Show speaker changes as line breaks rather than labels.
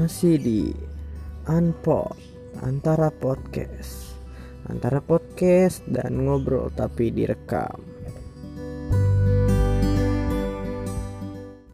masih di Unpod antara podcast. Antara podcast dan ngobrol tapi direkam.